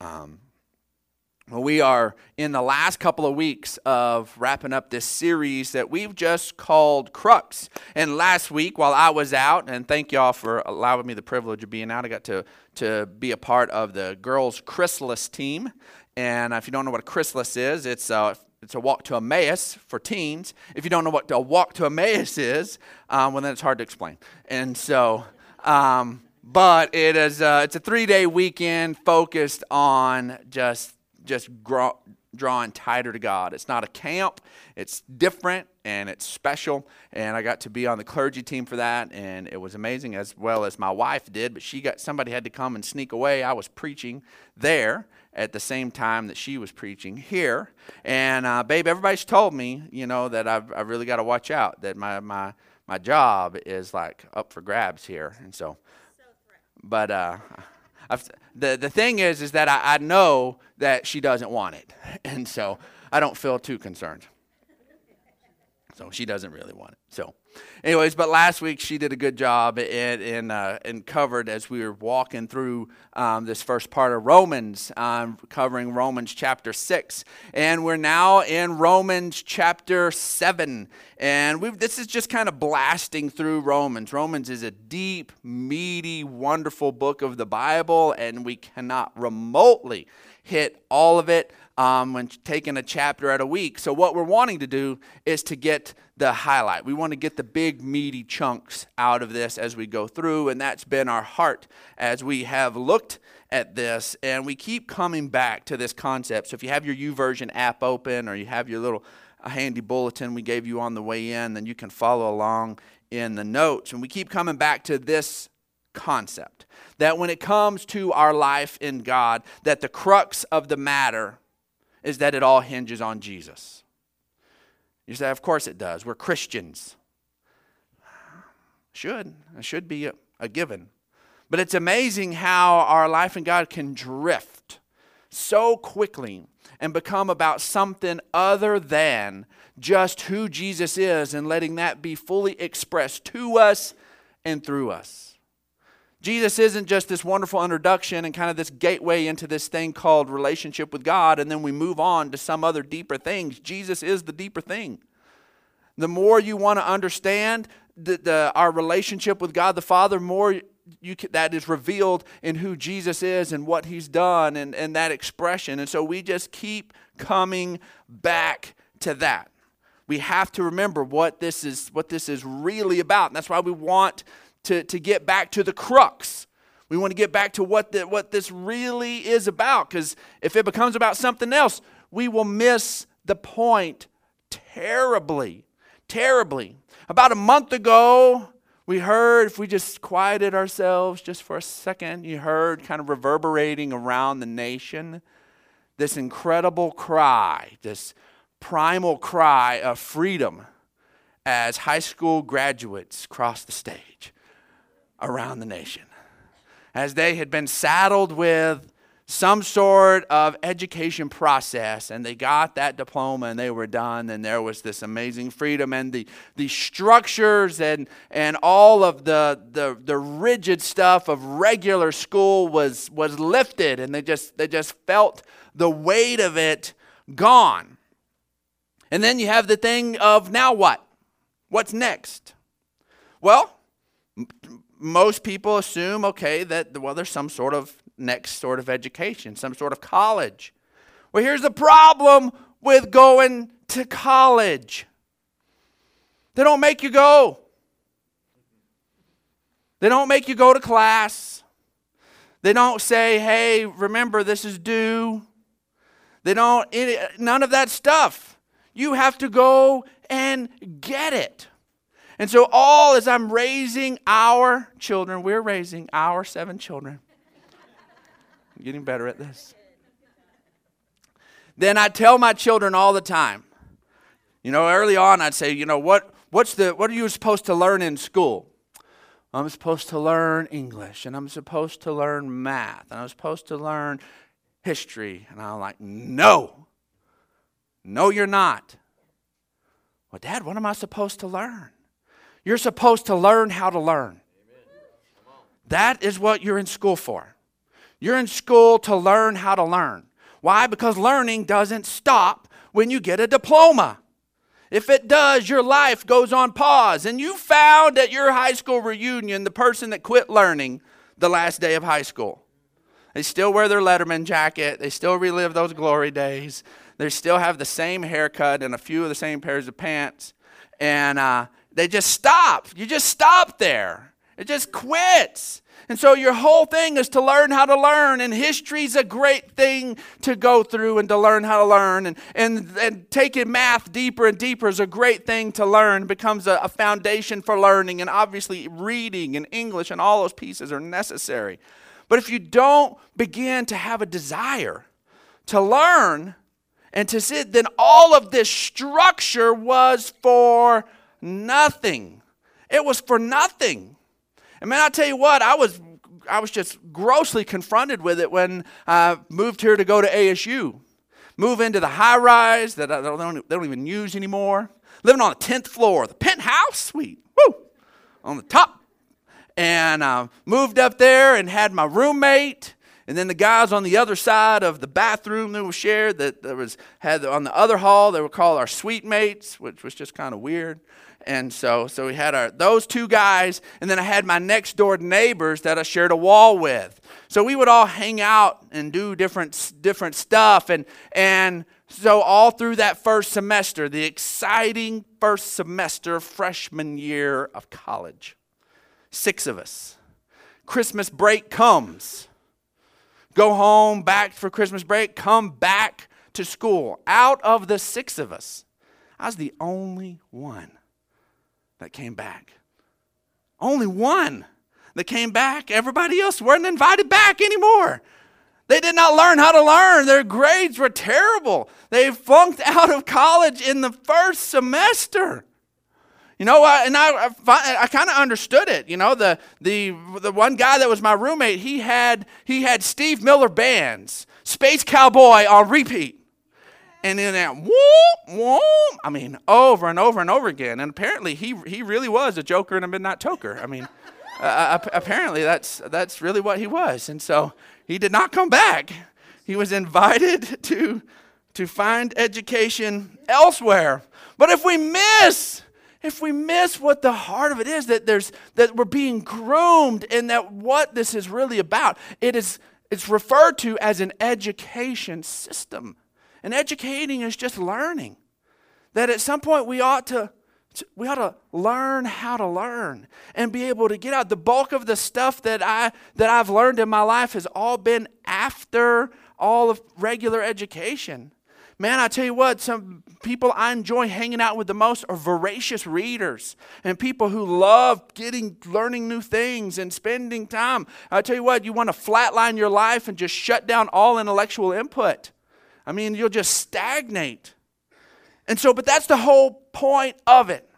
Um, well, we are in the last couple of weeks of wrapping up this series that we've just called Crux. And last week, while I was out, and thank y'all for allowing me the privilege of being out, I got to, to be a part of the girls' chrysalis team. And if you don't know what a chrysalis is, it's a, it's a walk to Emmaus for teens. If you don't know what a walk to Emmaus is, um, well, then it's hard to explain. And so, um, but it is uh, it's a three day weekend focused on just just drawing tighter to God. It's not a camp, it's different and it's special. And I got to be on the clergy team for that, and it was amazing as well as my wife did. But she got somebody had to come and sneak away. I was preaching there at the same time that she was preaching here. And uh, babe, everybody's told me, you know, that I've, I've really got to watch out. That my my my job is like up for grabs here, and so. But uh, I've, the the thing is, is that I, I know that she doesn't want it, and so I don't feel too concerned. So she doesn't really want it. So, anyways, but last week she did a good job and and, uh, and covered as we were walking through um, this first part of Romans, um, covering Romans chapter six, and we're now in Romans chapter seven, and we this is just kind of blasting through Romans. Romans is a deep, meaty, wonderful book of the Bible, and we cannot remotely hit all of it um, when taking a chapter at a week. So, what we're wanting to do is to get the highlight. We want to get the big, meaty chunks out of this as we go through, and that's been our heart as we have looked at this. And we keep coming back to this concept. So, if you have your YouVersion app open or you have your little handy bulletin we gave you on the way in, then you can follow along in the notes. And we keep coming back to this concept that when it comes to our life in God, that the crux of the matter is that it all hinges on Jesus. You say, of course it does. We're Christians. Should. It should be a, a given. But it's amazing how our life in God can drift so quickly and become about something other than just who Jesus is and letting that be fully expressed to us and through us. Jesus isn't just this wonderful introduction and kind of this gateway into this thing called relationship with God, and then we move on to some other deeper things. Jesus is the deeper thing. The more you want to understand the, the, our relationship with God the Father, more you can, that is revealed in who Jesus is and what He's done and, and that expression. And so we just keep coming back to that. We have to remember what this is what this is really about. And that's why we want to, to get back to the crux. We want to get back to what, the, what this really is about because if it becomes about something else, we will miss the point terribly. Terribly. About a month ago, we heard, if we just quieted ourselves just for a second, you heard kind of reverberating around the nation this incredible cry, this primal cry of freedom as high school graduates crossed the stage around the nation as they had been saddled with some sort of education process and they got that diploma and they were done and there was this amazing freedom and the, the structures and, and all of the, the, the rigid stuff of regular school was, was lifted and they just, they just felt the weight of it gone. And then you have the thing of now what? What's next? Well most people assume, okay, that, well, there's some sort of next sort of education, some sort of college. Well, here's the problem with going to college they don't make you go, they don't make you go to class. They don't say, hey, remember, this is due. They don't, none of that stuff. You have to go and get it. And so, all as I'm raising our children, we're raising our seven children. I'm getting better at this. Then I tell my children all the time. You know, early on, I'd say, you know, what, what's the, what are you supposed to learn in school? I'm supposed to learn English, and I'm supposed to learn math, and I'm supposed to learn history. And I'm like, no, no, you're not. Well, Dad, what am I supposed to learn? You're supposed to learn how to learn. That is what you're in school for. You're in school to learn how to learn. Why? Because learning doesn't stop when you get a diploma. If it does, your life goes on pause. And you found at your high school reunion the person that quit learning the last day of high school. They still wear their Letterman jacket, they still relive those glory days, they still have the same haircut and a few of the same pairs of pants. And uh, they just stop. You just stop there. It just quits. And so your whole thing is to learn how to learn, and history's a great thing to go through and to learn how to learn. And, and, and taking math deeper and deeper is a great thing to learn, becomes a, a foundation for learning. And obviously, reading and English and all those pieces are necessary. But if you don't begin to have a desire to learn and to sit, then all of this structure was for nothing. It was for nothing. And man, I tell you what, I was I was just grossly confronted with it when I moved here to go to ASU. Move into the high rise that I don't, they don't even use anymore. Living on the 10th floor, the penthouse suite, woo, on the top. And uh, moved up there and had my roommate. And then the guys on the other side of the bathroom that was shared, that there was had on the other hall, they were called our suite mates, which was just kind of weird and so so we had our those two guys and then i had my next door neighbors that i shared a wall with. So we would all hang out and do different different stuff and and so all through that first semester the exciting first semester freshman year of college six of us christmas break comes. Go home back for christmas break come back to school. Out of the six of us i was the only one that came back. Only one that came back. Everybody else weren't invited back anymore. They did not learn how to learn. Their grades were terrible. They flunked out of college in the first semester. You know, and I, I, I kind of understood it. You know, the, the, the one guy that was my roommate, he had, he had Steve Miller bands, Space Cowboy on repeat and then that whoop, whoop, I mean, over and over and over again. And apparently, he, he really was a joker and a midnight toker. I mean, uh, uh apparently, that's, that's really what he was. And so he did not come back. He was invited to, to find education elsewhere. But if we miss, if we miss what the heart of it is, that, there's, that we're being groomed and that what this is really about, it is, it's referred to as an education system. And educating is just learning. That at some point we ought to we ought to learn how to learn and be able to get out. The bulk of the stuff that i that i've learned in my life has all been after all of regular education. Man i tell you what some people i enjoy hanging out with the most are voracious readers and people who love getting learning new things and spending time. I tell you what you want to flatline your life and just shut down all intellectual input I mean, you'll just stagnate. And so, but that's the whole point of it.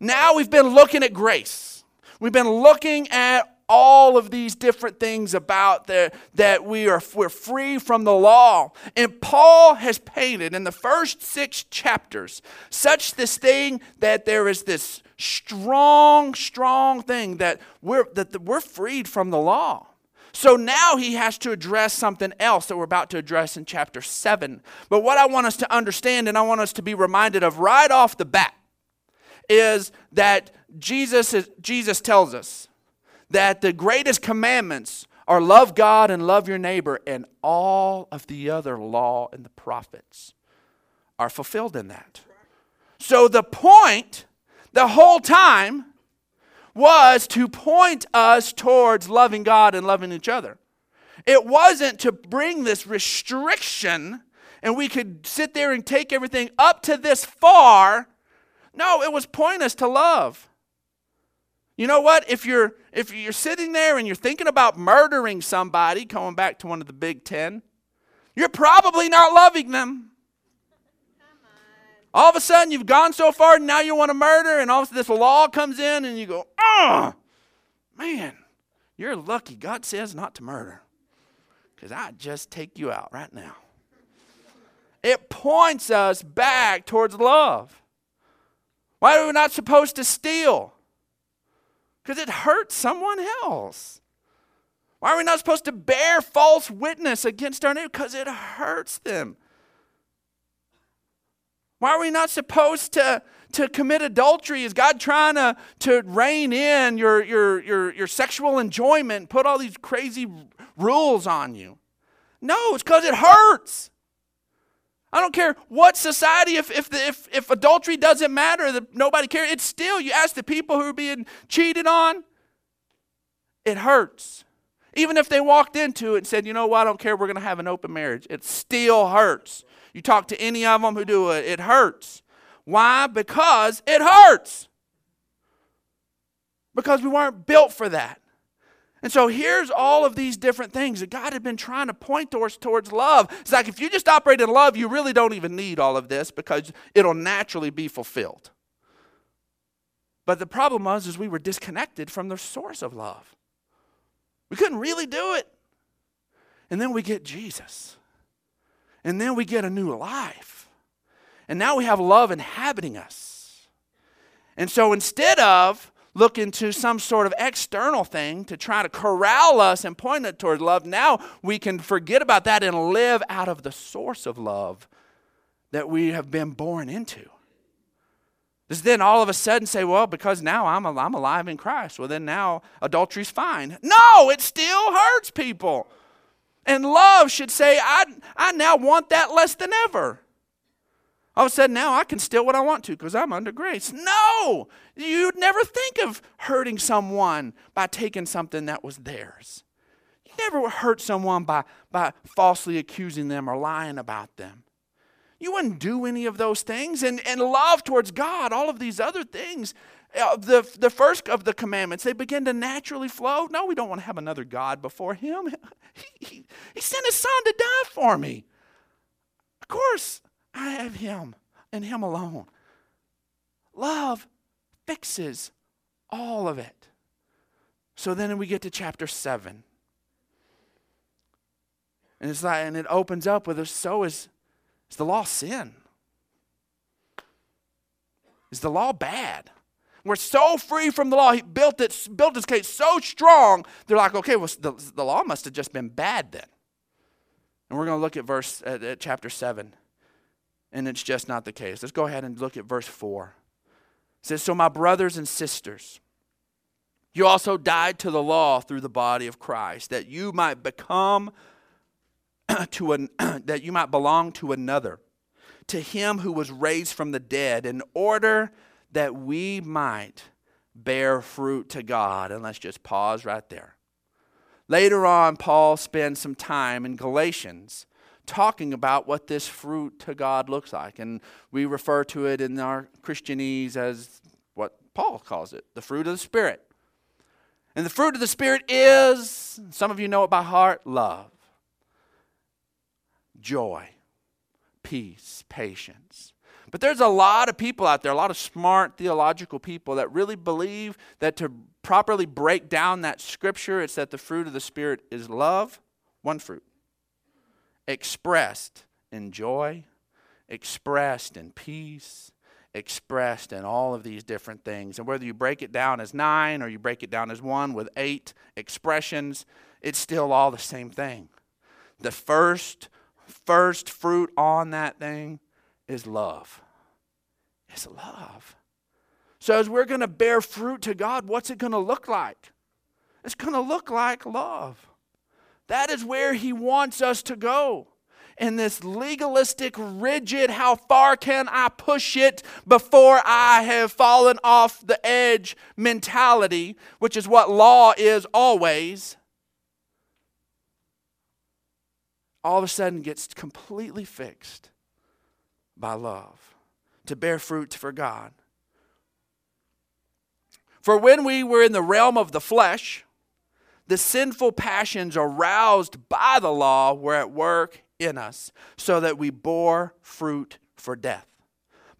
Now we've been looking at grace. We've been looking at all of these different things about the, that we are we're free from the law. And Paul has painted in the first six chapters such this thing that there is this strong, strong thing that we're that we're freed from the law. So now he has to address something else that we're about to address in chapter 7. But what I want us to understand and I want us to be reminded of right off the bat is that Jesus, is, Jesus tells us that the greatest commandments are love God and love your neighbor, and all of the other law and the prophets are fulfilled in that. So the point the whole time was to point us towards loving God and loving each other. It wasn't to bring this restriction and we could sit there and take everything up to this far. No, it was point us to love. You know what? If you're if you're sitting there and you're thinking about murdering somebody, going back to one of the big 10, you're probably not loving them. All of a sudden, you've gone so far, and now you want to murder, and all of a sudden, this law comes in, and you go, oh, man, you're lucky. God says not to murder, because I'd just take you out right now. It points us back towards love. Why are we not supposed to steal? Because it hurts someone else. Why are we not supposed to bear false witness against our neighbor? Because it hurts them. Why are we not supposed to, to commit adultery? Is God trying to, to rein in your, your, your, your sexual enjoyment, and put all these crazy rules on you? No, it's because it hurts. I don't care what society, if, if, the, if, if adultery doesn't matter, nobody cares, it's still, you ask the people who are being cheated on, it hurts. Even if they walked into it and said, you know what, I don't care, we're going to have an open marriage, it still hurts. You talk to any of them who do it, it hurts. Why? Because it hurts. Because we weren't built for that. And so here's all of these different things that God had been trying to point towards towards love. It's like if you just operate in love, you really don't even need all of this because it'll naturally be fulfilled. But the problem was is we were disconnected from the source of love. We couldn't really do it. And then we get Jesus. And then we get a new life. And now we have love inhabiting us. And so instead of looking to some sort of external thing to try to corral us and point it toward love, now we can forget about that and live out of the source of love that we have been born into. Does then all of a sudden say, well, because now I'm, I'm alive in Christ, well, then now adultery's fine? No, it still hurts people. And love should say, I, I now want that less than ever. All of a sudden, now I can steal what I want to because I'm under grace. No! You'd never think of hurting someone by taking something that was theirs. You never hurt someone by, by falsely accusing them or lying about them. You wouldn't do any of those things. And, and love towards God, all of these other things, uh, the, the first of the commandments, they begin to naturally flow. No, we don't want to have another God before Him. He, he, he sent His Son to die for me. Of course, I have Him and Him alone. Love fixes all of it. So then we get to chapter 7. And it's like, and it opens up with, so is, is the law sin? Is the law bad? We're so free from the law. He built it, built his case so strong. They're like, okay, well, the, the law must have just been bad then. And we're going to look at verse at, at chapter seven, and it's just not the case. Let's go ahead and look at verse four. It says, "So my brothers and sisters, you also died to the law through the body of Christ, that you might become to an, that you might belong to another, to Him who was raised from the dead, in order." That we might bear fruit to God. And let's just pause right there. Later on, Paul spends some time in Galatians talking about what this fruit to God looks like. And we refer to it in our Christianese as what Paul calls it the fruit of the Spirit. And the fruit of the Spirit is, some of you know it by heart, love, joy, peace, patience, but there's a lot of people out there, a lot of smart theological people that really believe that to properly break down that scripture, it's that the fruit of the Spirit is love, one fruit, expressed in joy, expressed in peace, expressed in all of these different things. And whether you break it down as nine or you break it down as one with eight expressions, it's still all the same thing. The first first fruit on that thing is love. It's love. So, as we're going to bear fruit to God, what's it going to look like? It's going to look like love. That is where He wants us to go. In this legalistic, rigid, how far can I push it before I have fallen off the edge mentality, which is what law is always, all of a sudden gets completely fixed by love, to bear fruit for God. For when we were in the realm of the flesh, the sinful passions aroused by the law were at work in us, so that we bore fruit for death.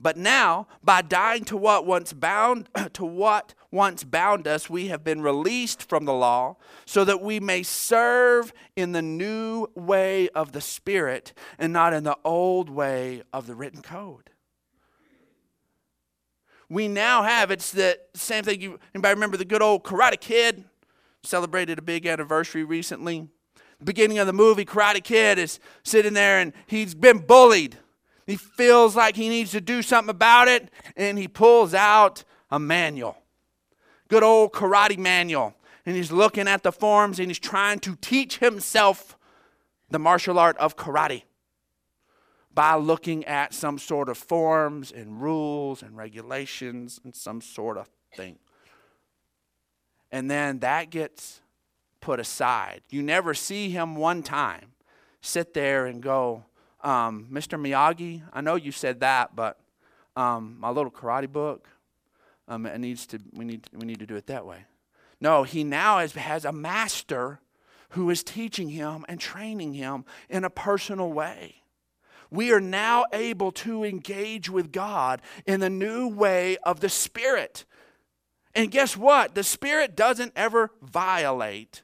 But now, by dying to what once bound to what once bound us, we have been released from the law, so that we may serve in the new way of the Spirit and not in the old way of the written code. We now have, it's the same thing. You, anybody remember the good old Karate Kid? celebrated a big anniversary recently. The beginning of the movie, Karate Kid is sitting there and he's been bullied. He feels like he needs to do something about it, and he pulls out a manual. Good old karate manual. And he's looking at the forms and he's trying to teach himself the martial art of karate by looking at some sort of forms and rules and regulations and some sort of thing. And then that gets put aside. You never see him one time sit there and go, um, Mr. Miyagi, I know you said that, but um, my little karate book, um, it needs to, we, need, we need to do it that way. No, he now has, has a master who is teaching him and training him in a personal way. We are now able to engage with God in the new way of the Spirit. And guess what? The Spirit doesn't ever violate.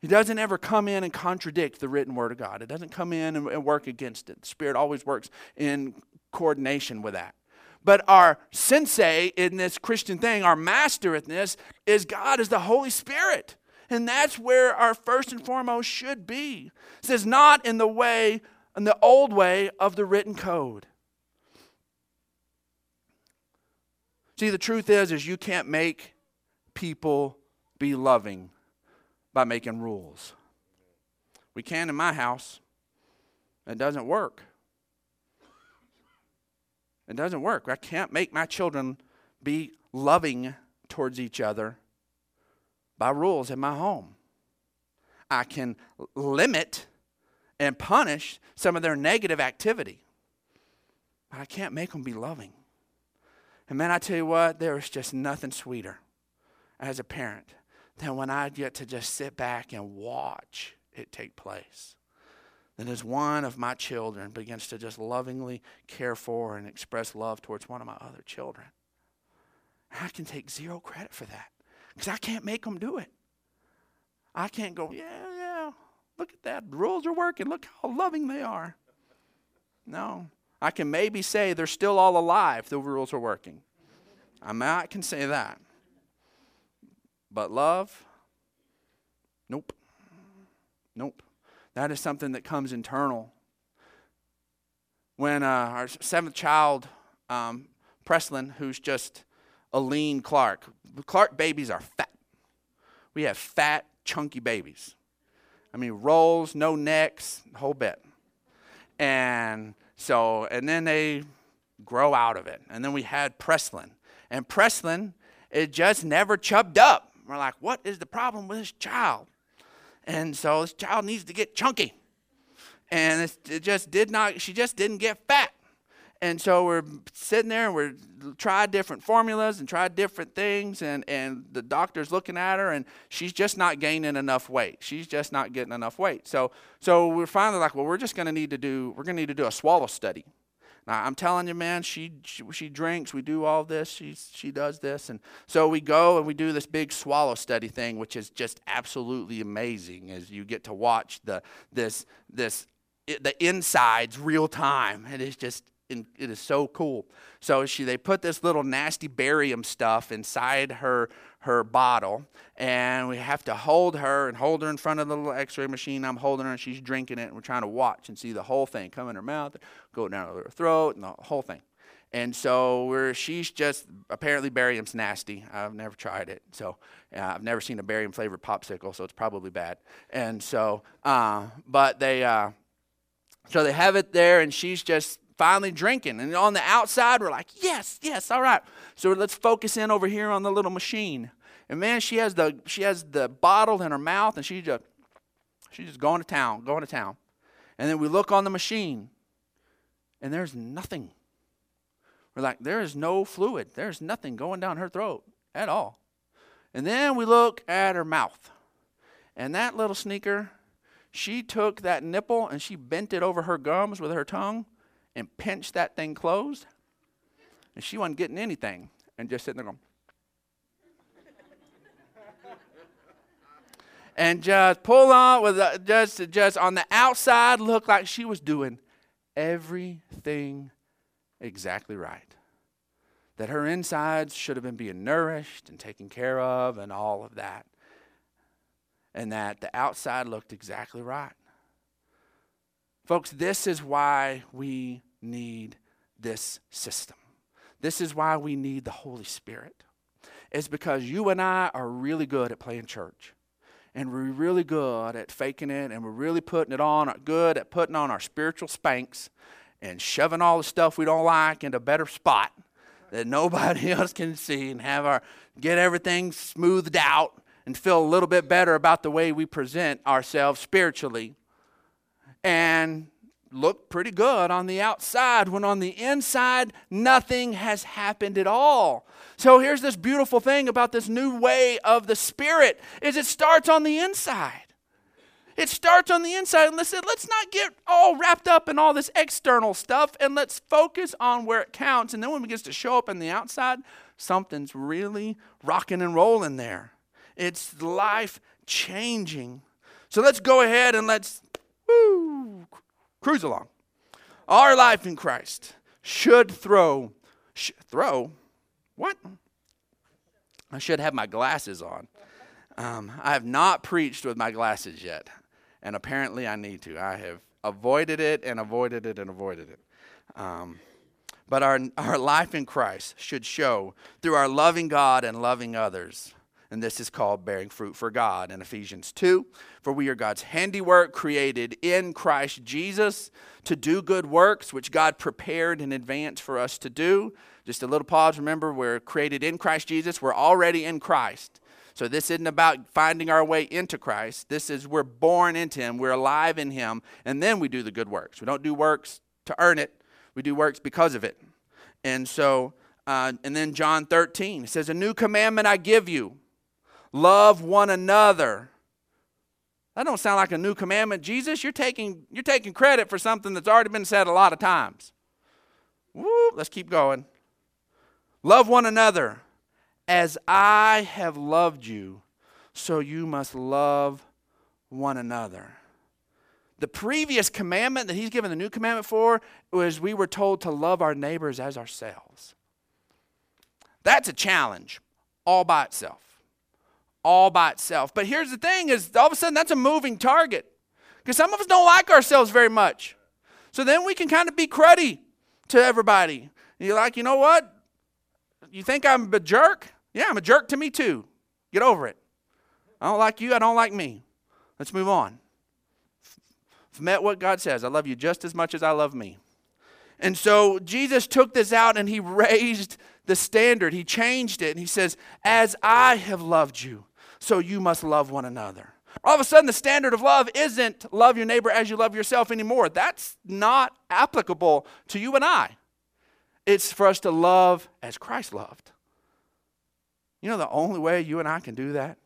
He doesn't ever come in and contradict the written word of God. It doesn't come in and, and work against it. The Spirit always works in coordination with that. But our sensei in this Christian thing, our master in this, is God, is the Holy Spirit. And that's where our first and foremost should be. It says, not in the way, in the old way of the written code. See, the truth is, is you can't make people be loving by making rules. We can in my house. It doesn't work. It doesn't work. I can't make my children be loving towards each other by rules in my home. I can limit and punish some of their negative activity, but I can't make them be loving. And man, I tell you what, there is just nothing sweeter as a parent than when I get to just sit back and watch it take place. Then as one of my children begins to just lovingly care for and express love towards one of my other children. I can take zero credit for that because I can't make them do it. I can't go, yeah, yeah, look at that. The rules are working. Look how loving they are. No. I can maybe say they're still all alive, the rules are working. I, I can say that. But love, nope. Nope. That is something that comes internal. When uh, our seventh child, um, Preslin, who's just a lean Clark, Clark babies are fat. We have fat, chunky babies. I mean, rolls, no necks, whole bit. And so, and then they grow out of it. And then we had Preslin. And Preslin, it just never chubbed up. We're like, what is the problem with this child? And so this child needs to get chunky. And it just did not, she just didn't get fat. And so we're sitting there and we're tried different formulas and tried different things and, and the doctor's looking at her and she's just not gaining enough weight. She's just not getting enough weight. So so we're finally like, well, we're just gonna need to do we're gonna need to do a swallow study. Now I'm telling you, man, she, she she drinks. We do all this. She she does this, and so we go and we do this big swallow study thing, which is just absolutely amazing. As you get to watch the this this the insides real time. It is just it is so cool. So she they put this little nasty barium stuff inside her her bottle, and we have to hold her and hold her in front of the little X-ray machine. I'm holding her, and she's drinking it, and we're trying to watch and see the whole thing come in her mouth, go down her throat, and the whole thing. And so we're, she's just apparently barium's nasty. I've never tried it, so uh, I've never seen a barium flavored popsicle, so it's probably bad. And so, uh, but they, uh, so they have it there, and she's just finally drinking. And on the outside, we're like, yes, yes, all right. So let's focus in over here on the little machine. And man, she has the she has the bottle in her mouth, and she just she's just going to town, going to town. And then we look on the machine, and there's nothing. We're like, there is no fluid. There's nothing going down her throat at all. And then we look at her mouth. And that little sneaker, she took that nipple and she bent it over her gums with her tongue and pinch that thing closed, and she wasn't getting anything, and just sitting there going, and just pull on with just just on the outside looked like she was doing everything exactly right. That her insides should have been being nourished and taken care of and all of that. and that the outside looked exactly right. Folks, this is why we need this system. This is why we need the Holy Spirit. It's because you and I are really good at playing church. And we're really good at faking it, and we're really putting it on, good at putting on our spiritual Spanx and shoving all the stuff we don't like into a better spot that nobody else can see and have our get everything smoothed out and feel a little bit better about the way we present ourselves spiritually and look pretty good on the outside when on the inside nothing has happened at all. So here's this beautiful thing about this new way of the spirit is it starts on the inside. It starts on the inside. And listen let's not get all wrapped up in all this external stuff and let's focus on where it counts. And then when it gets to show up on the outside something's really rocking and rolling there. It's life changing. So let's go ahead and let's woo, cruise along. Our life in Christ should throw, sh- throw, what? I should have my glasses on. Um, I have not preached with my glasses yet, and apparently I need to. I have avoided it and avoided it and avoided it. Um, but our, our life in Christ should show through our loving God and loving others and this is called bearing fruit for God in Ephesians 2. For we are God's handiwork, created in Christ Jesus to do good works, which God prepared in advance for us to do. Just a little pause. Remember, we're created in Christ Jesus, we're already in Christ. So this isn't about finding our way into Christ. This is we're born into Him, we're alive in Him, and then we do the good works. We don't do works to earn it, we do works because of it. And so, uh, and then John 13 says, A new commandment I give you love one another. That don't sound like a new commandment. Jesus, you're taking, you're taking credit for something that's already been said a lot of times. Woo, let's keep going. Love one another as I have loved you, so you must love one another. The previous commandment that he's given the new commandment for was we were told to love our neighbors as ourselves. That's a challenge all by itself all by itself. But here's the thing is all of a sudden that's a moving target. Because some of us don't like ourselves very much. So then we can kind of be cruddy to everybody. And you're like, you know what? You think I'm a jerk? Yeah, I'm a jerk to me too. Get over it. I don't like you, I don't like me. Let's move on. I've met what God says. I love you just as much as I love me. And so Jesus took this out and he raised the standard. He changed it. And he says, As I have loved you, so you must love one another. All of a sudden, the standard of love isn't love your neighbor as you love yourself anymore. That's not applicable to you and I. It's for us to love as Christ loved. You know, the only way you and I can do that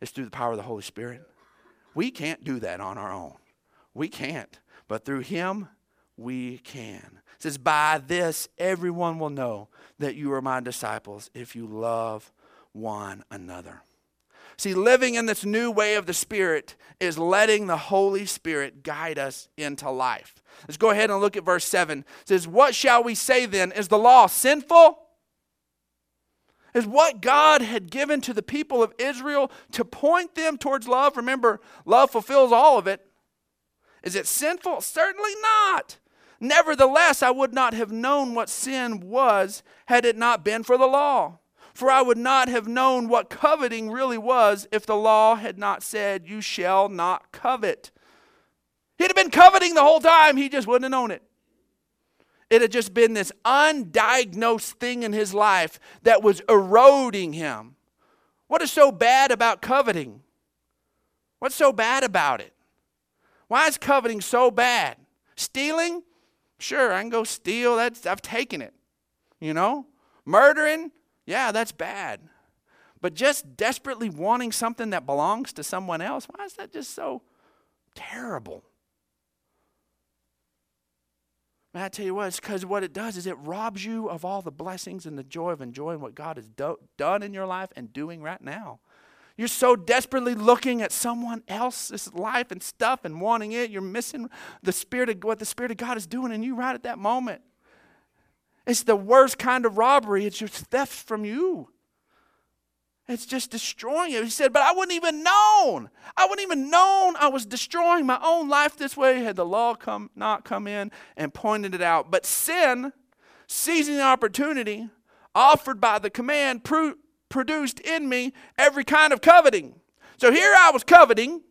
is through the power of the Holy Spirit. We can't do that on our own. We can't. But through Him, we can. It says, By this everyone will know that you are my disciples if you love one another. See, living in this new way of the Spirit is letting the Holy Spirit guide us into life. Let's go ahead and look at verse 7. It says, What shall we say then? Is the law sinful? Is what God had given to the people of Israel to point them towards love? Remember, love fulfills all of it. Is it sinful? Certainly not. Nevertheless, I would not have known what sin was had it not been for the law. For I would not have known what coveting really was if the law had not said, You shall not covet. He'd have been coveting the whole time, he just wouldn't have known it. It had just been this undiagnosed thing in his life that was eroding him. What is so bad about coveting? What's so bad about it? Why is coveting so bad? Stealing? Sure, I can go steal. That's I've taken it. You know? Murdering? Yeah, that's bad. But just desperately wanting something that belongs to someone else, why is that just so terrible? Man, I tell you what, it's because what it does is it robs you of all the blessings and the joy of enjoying what God has do- done in your life and doing right now. You're so desperately looking at someone else's life and stuff and wanting it. You're missing the spirit of what the Spirit of God is doing in you right at that moment. It's the worst kind of robbery. It's just theft from you. It's just destroying it. He said, but I wouldn't even known. I wouldn't even known I was destroying my own life this way had the law come not come in and pointed it out. But sin, seizing the opportunity offered by the command, pro- produced in me every kind of coveting. So here I was coveting,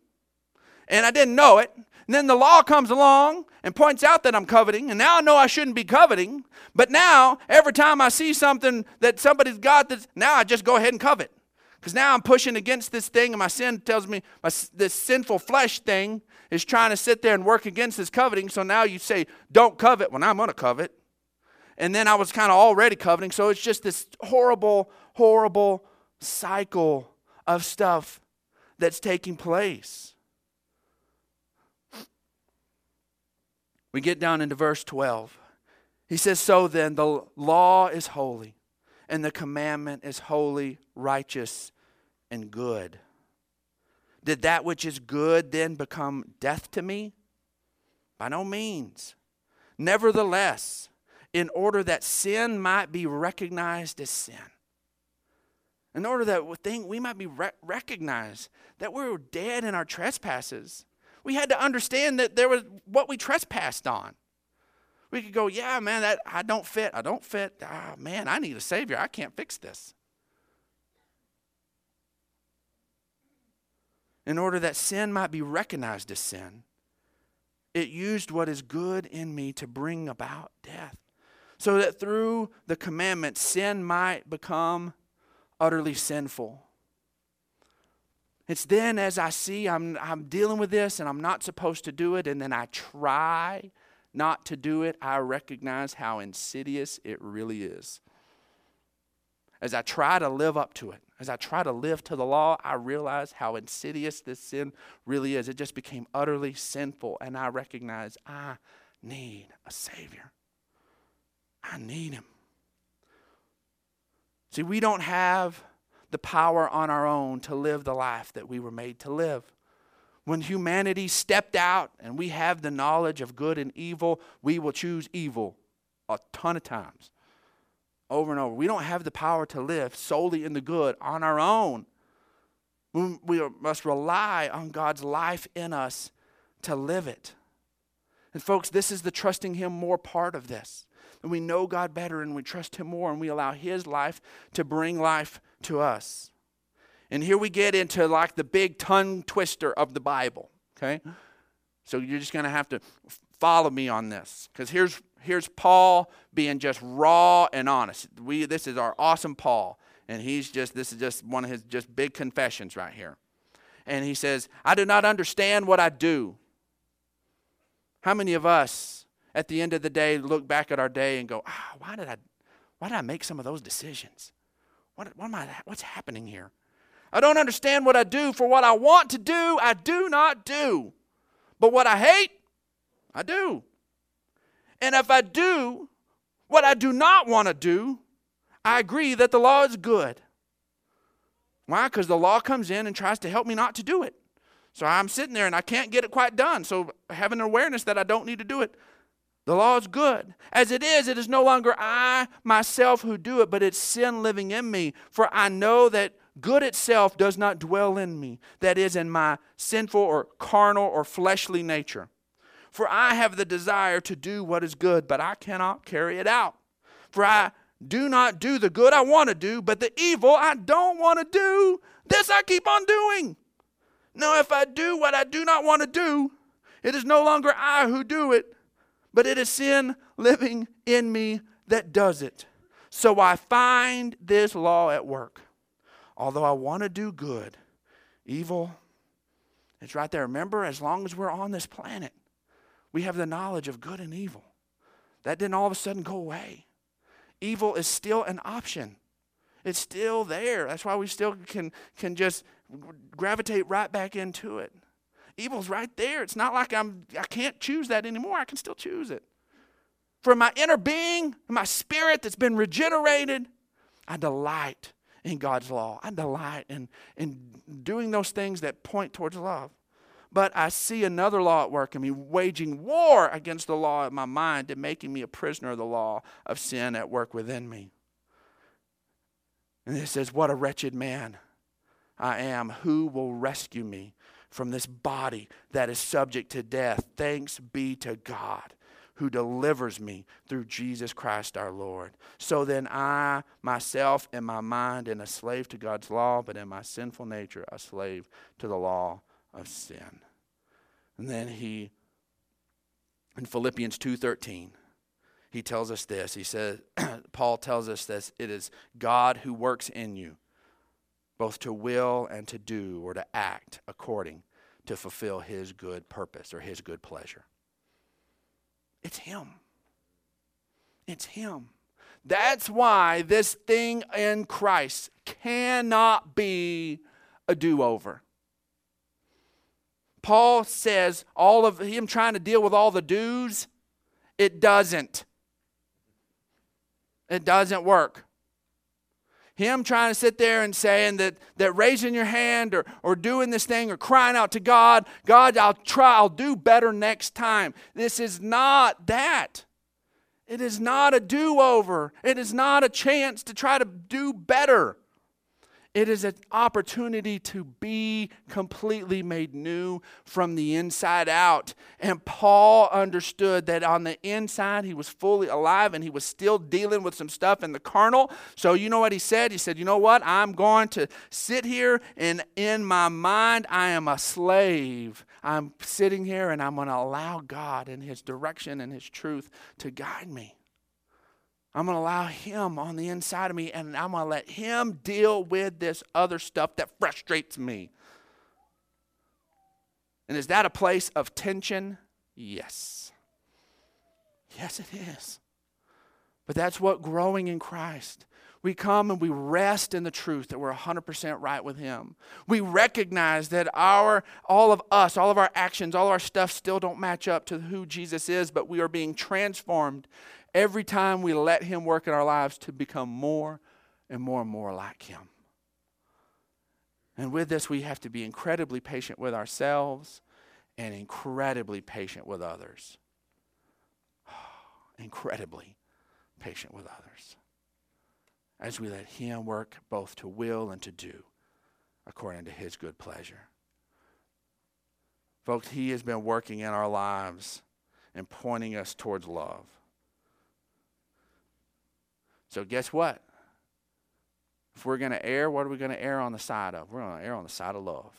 and I didn't know it. And then the law comes along and points out that I'm coveting, and now I know I shouldn't be coveting. But now, every time I see something that somebody's got, that's, now I just go ahead and covet. Because now I'm pushing against this thing, and my sin tells me my, this sinful flesh thing is trying to sit there and work against this coveting. So now you say, don't covet when I'm going to covet. And then I was kind of already coveting. So it's just this horrible, horrible cycle of stuff that's taking place. We get down into verse 12. He says, So then, the law is holy, and the commandment is holy, righteous, and good. Did that which is good then become death to me? By no means. Nevertheless, in order that sin might be recognized as sin, in order that thing we might be re- recognized that we're dead in our trespasses, we had to understand that there was what we trespassed on. We could go, yeah, man, that I don't fit. I don't fit. Ah, man, I need a savior. I can't fix this. in order that sin might be recognized as sin, it used what is good in me to bring about death. So that through the commandment, sin might become utterly sinful. It's then as I see I'm, I'm dealing with this and I'm not supposed to do it, and then I try not to do it, I recognize how insidious it really is. As I try to live up to it, as I try to live to the law, I realize how insidious this sin really is. It just became utterly sinful, and I recognize I need a Savior. I need Him. See, we don't have the power on our own to live the life that we were made to live. When humanity stepped out and we have the knowledge of good and evil, we will choose evil a ton of times over and over. We don't have the power to live solely in the good on our own. We must rely on God's life in us to live it. And, folks, this is the trusting Him more part of this. And we know God better and we trust Him more and we allow His life to bring life to us. And here we get into like the big tongue twister of the Bible, okay? So you're just going to have to follow me on this because here's here's Paul being just raw and honest. We, this is our awesome Paul. And he's just, this is just one of his just big confessions right here. And he says, I do not understand what I do. How many of us at the end of the day look back at our day and go, ah, why did I, why did I make some of those decisions? What, what am I, what's happening here? I don't understand what I do, for what I want to do, I do not do. But what I hate, I do. And if I do what I do not want to do, I agree that the law is good. Why? Because the law comes in and tries to help me not to do it. So I'm sitting there and I can't get it quite done. So having an awareness that I don't need to do it. The law is good. As it is, it is no longer I myself who do it, but it's sin living in me. For I know that good itself does not dwell in me, that is, in my sinful or carnal or fleshly nature. For I have the desire to do what is good, but I cannot carry it out. For I do not do the good I want to do, but the evil I don't want to do, this I keep on doing. Now, if I do what I do not want to do, it is no longer I who do it, but it is sin living in me that does it. So I find this law at work. Although I want to do good, evil, it's right there. Remember, as long as we're on this planet, we have the knowledge of good and evil. That didn't all of a sudden go away. Evil is still an option. It's still there. That's why we still can, can just gravitate right back into it. Evil's right there. It's not like I'm I can't choose that anymore. I can still choose it. For my inner being, my spirit that's been regenerated, I delight in God's law. I delight in, in doing those things that point towards love. But I see another law at work in me, waging war against the law of my mind and making me a prisoner of the law of sin at work within me. And it says, What a wretched man I am, who will rescue me from this body that is subject to death? Thanks be to God who delivers me through Jesus Christ our Lord. So then I myself in my mind am a slave to God's law, but in my sinful nature a slave to the law of sin. And then he in Philippians 2:13 he tells us this. He says Paul tells us this it is God who works in you both to will and to do or to act according to fulfill his good purpose or his good pleasure. It's Him. It's Him. That's why this thing in Christ cannot be a do over. Paul says all of him trying to deal with all the do's, it doesn't. It doesn't work. Him trying to sit there and saying that, that raising your hand or, or doing this thing or crying out to God, God, I'll try, I'll do better next time. This is not that. It is not a do over. It is not a chance to try to do better. It is an opportunity to be completely made new from the inside out. And Paul understood that on the inside, he was fully alive and he was still dealing with some stuff in the carnal. So, you know what he said? He said, You know what? I'm going to sit here and in my mind, I am a slave. I'm sitting here and I'm going to allow God and his direction and his truth to guide me. I'm going to allow Him on the inside of me and I'm going to let Him deal with this other stuff that frustrates me. And is that a place of tension? Yes. Yes, it is. But that's what growing in Christ. We come and we rest in the truth that we're 100% right with Him. We recognize that our, all of us, all of our actions, all of our stuff still don't match up to who Jesus is, but we are being transformed every time we let Him work in our lives to become more and more and more like Him. And with this, we have to be incredibly patient with ourselves and incredibly patient with others. incredibly patient with others as we let Him work both to will and to do according to His good pleasure. Folks, He has been working in our lives and pointing us towards love. So, guess what? If we're going to err, what are we going to err on the side of? We're going to err on the side of love.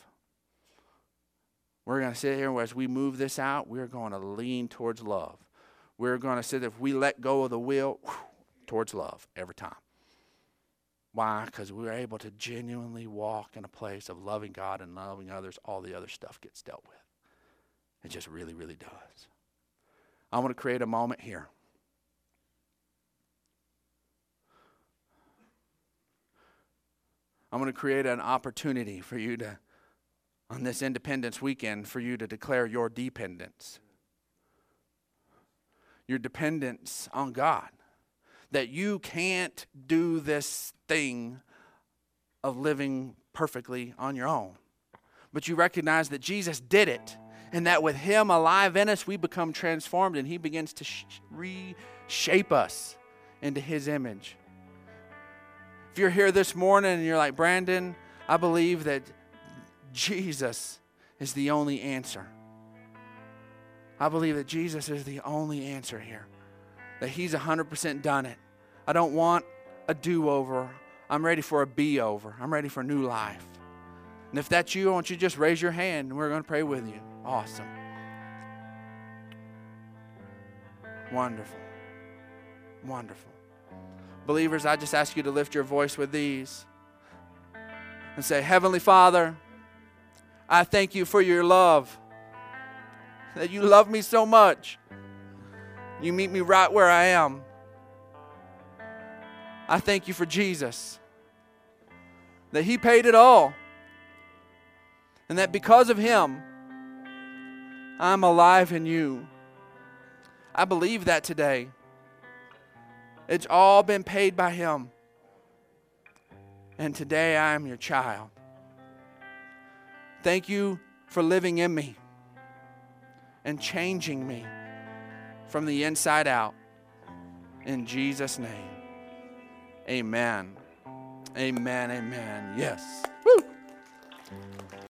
We're going to sit here as we move this out, we're going to lean towards love. We're going to sit if we let go of the will whew, towards love every time. Why? Because we're able to genuinely walk in a place of loving God and loving others. All the other stuff gets dealt with. It just really, really does. I want to create a moment here I'm going to create an opportunity for you to, on this Independence weekend, for you to declare your dependence. Your dependence on God. That you can't do this thing of living perfectly on your own. But you recognize that Jesus did it, and that with Him alive in us, we become transformed, and He begins to sh- reshape us into His image. If you're here this morning and you're like, Brandon, I believe that Jesus is the only answer. I believe that Jesus is the only answer here, that He's 100% done it. I don't want a do over. I'm ready for a be over. I'm ready for new life. And if that's you, I want you to just raise your hand and we're going to pray with you. Awesome. Wonderful. Wonderful. Believers, I just ask you to lift your voice with these and say, Heavenly Father, I thank you for your love. That you love me so much. You meet me right where I am. I thank you for Jesus. That He paid it all. And that because of Him, I'm alive in you. I believe that today. It's all been paid by Him. And today I am your child. Thank you for living in me and changing me from the inside out. In Jesus' name, amen. Amen, amen. Yes. Woo!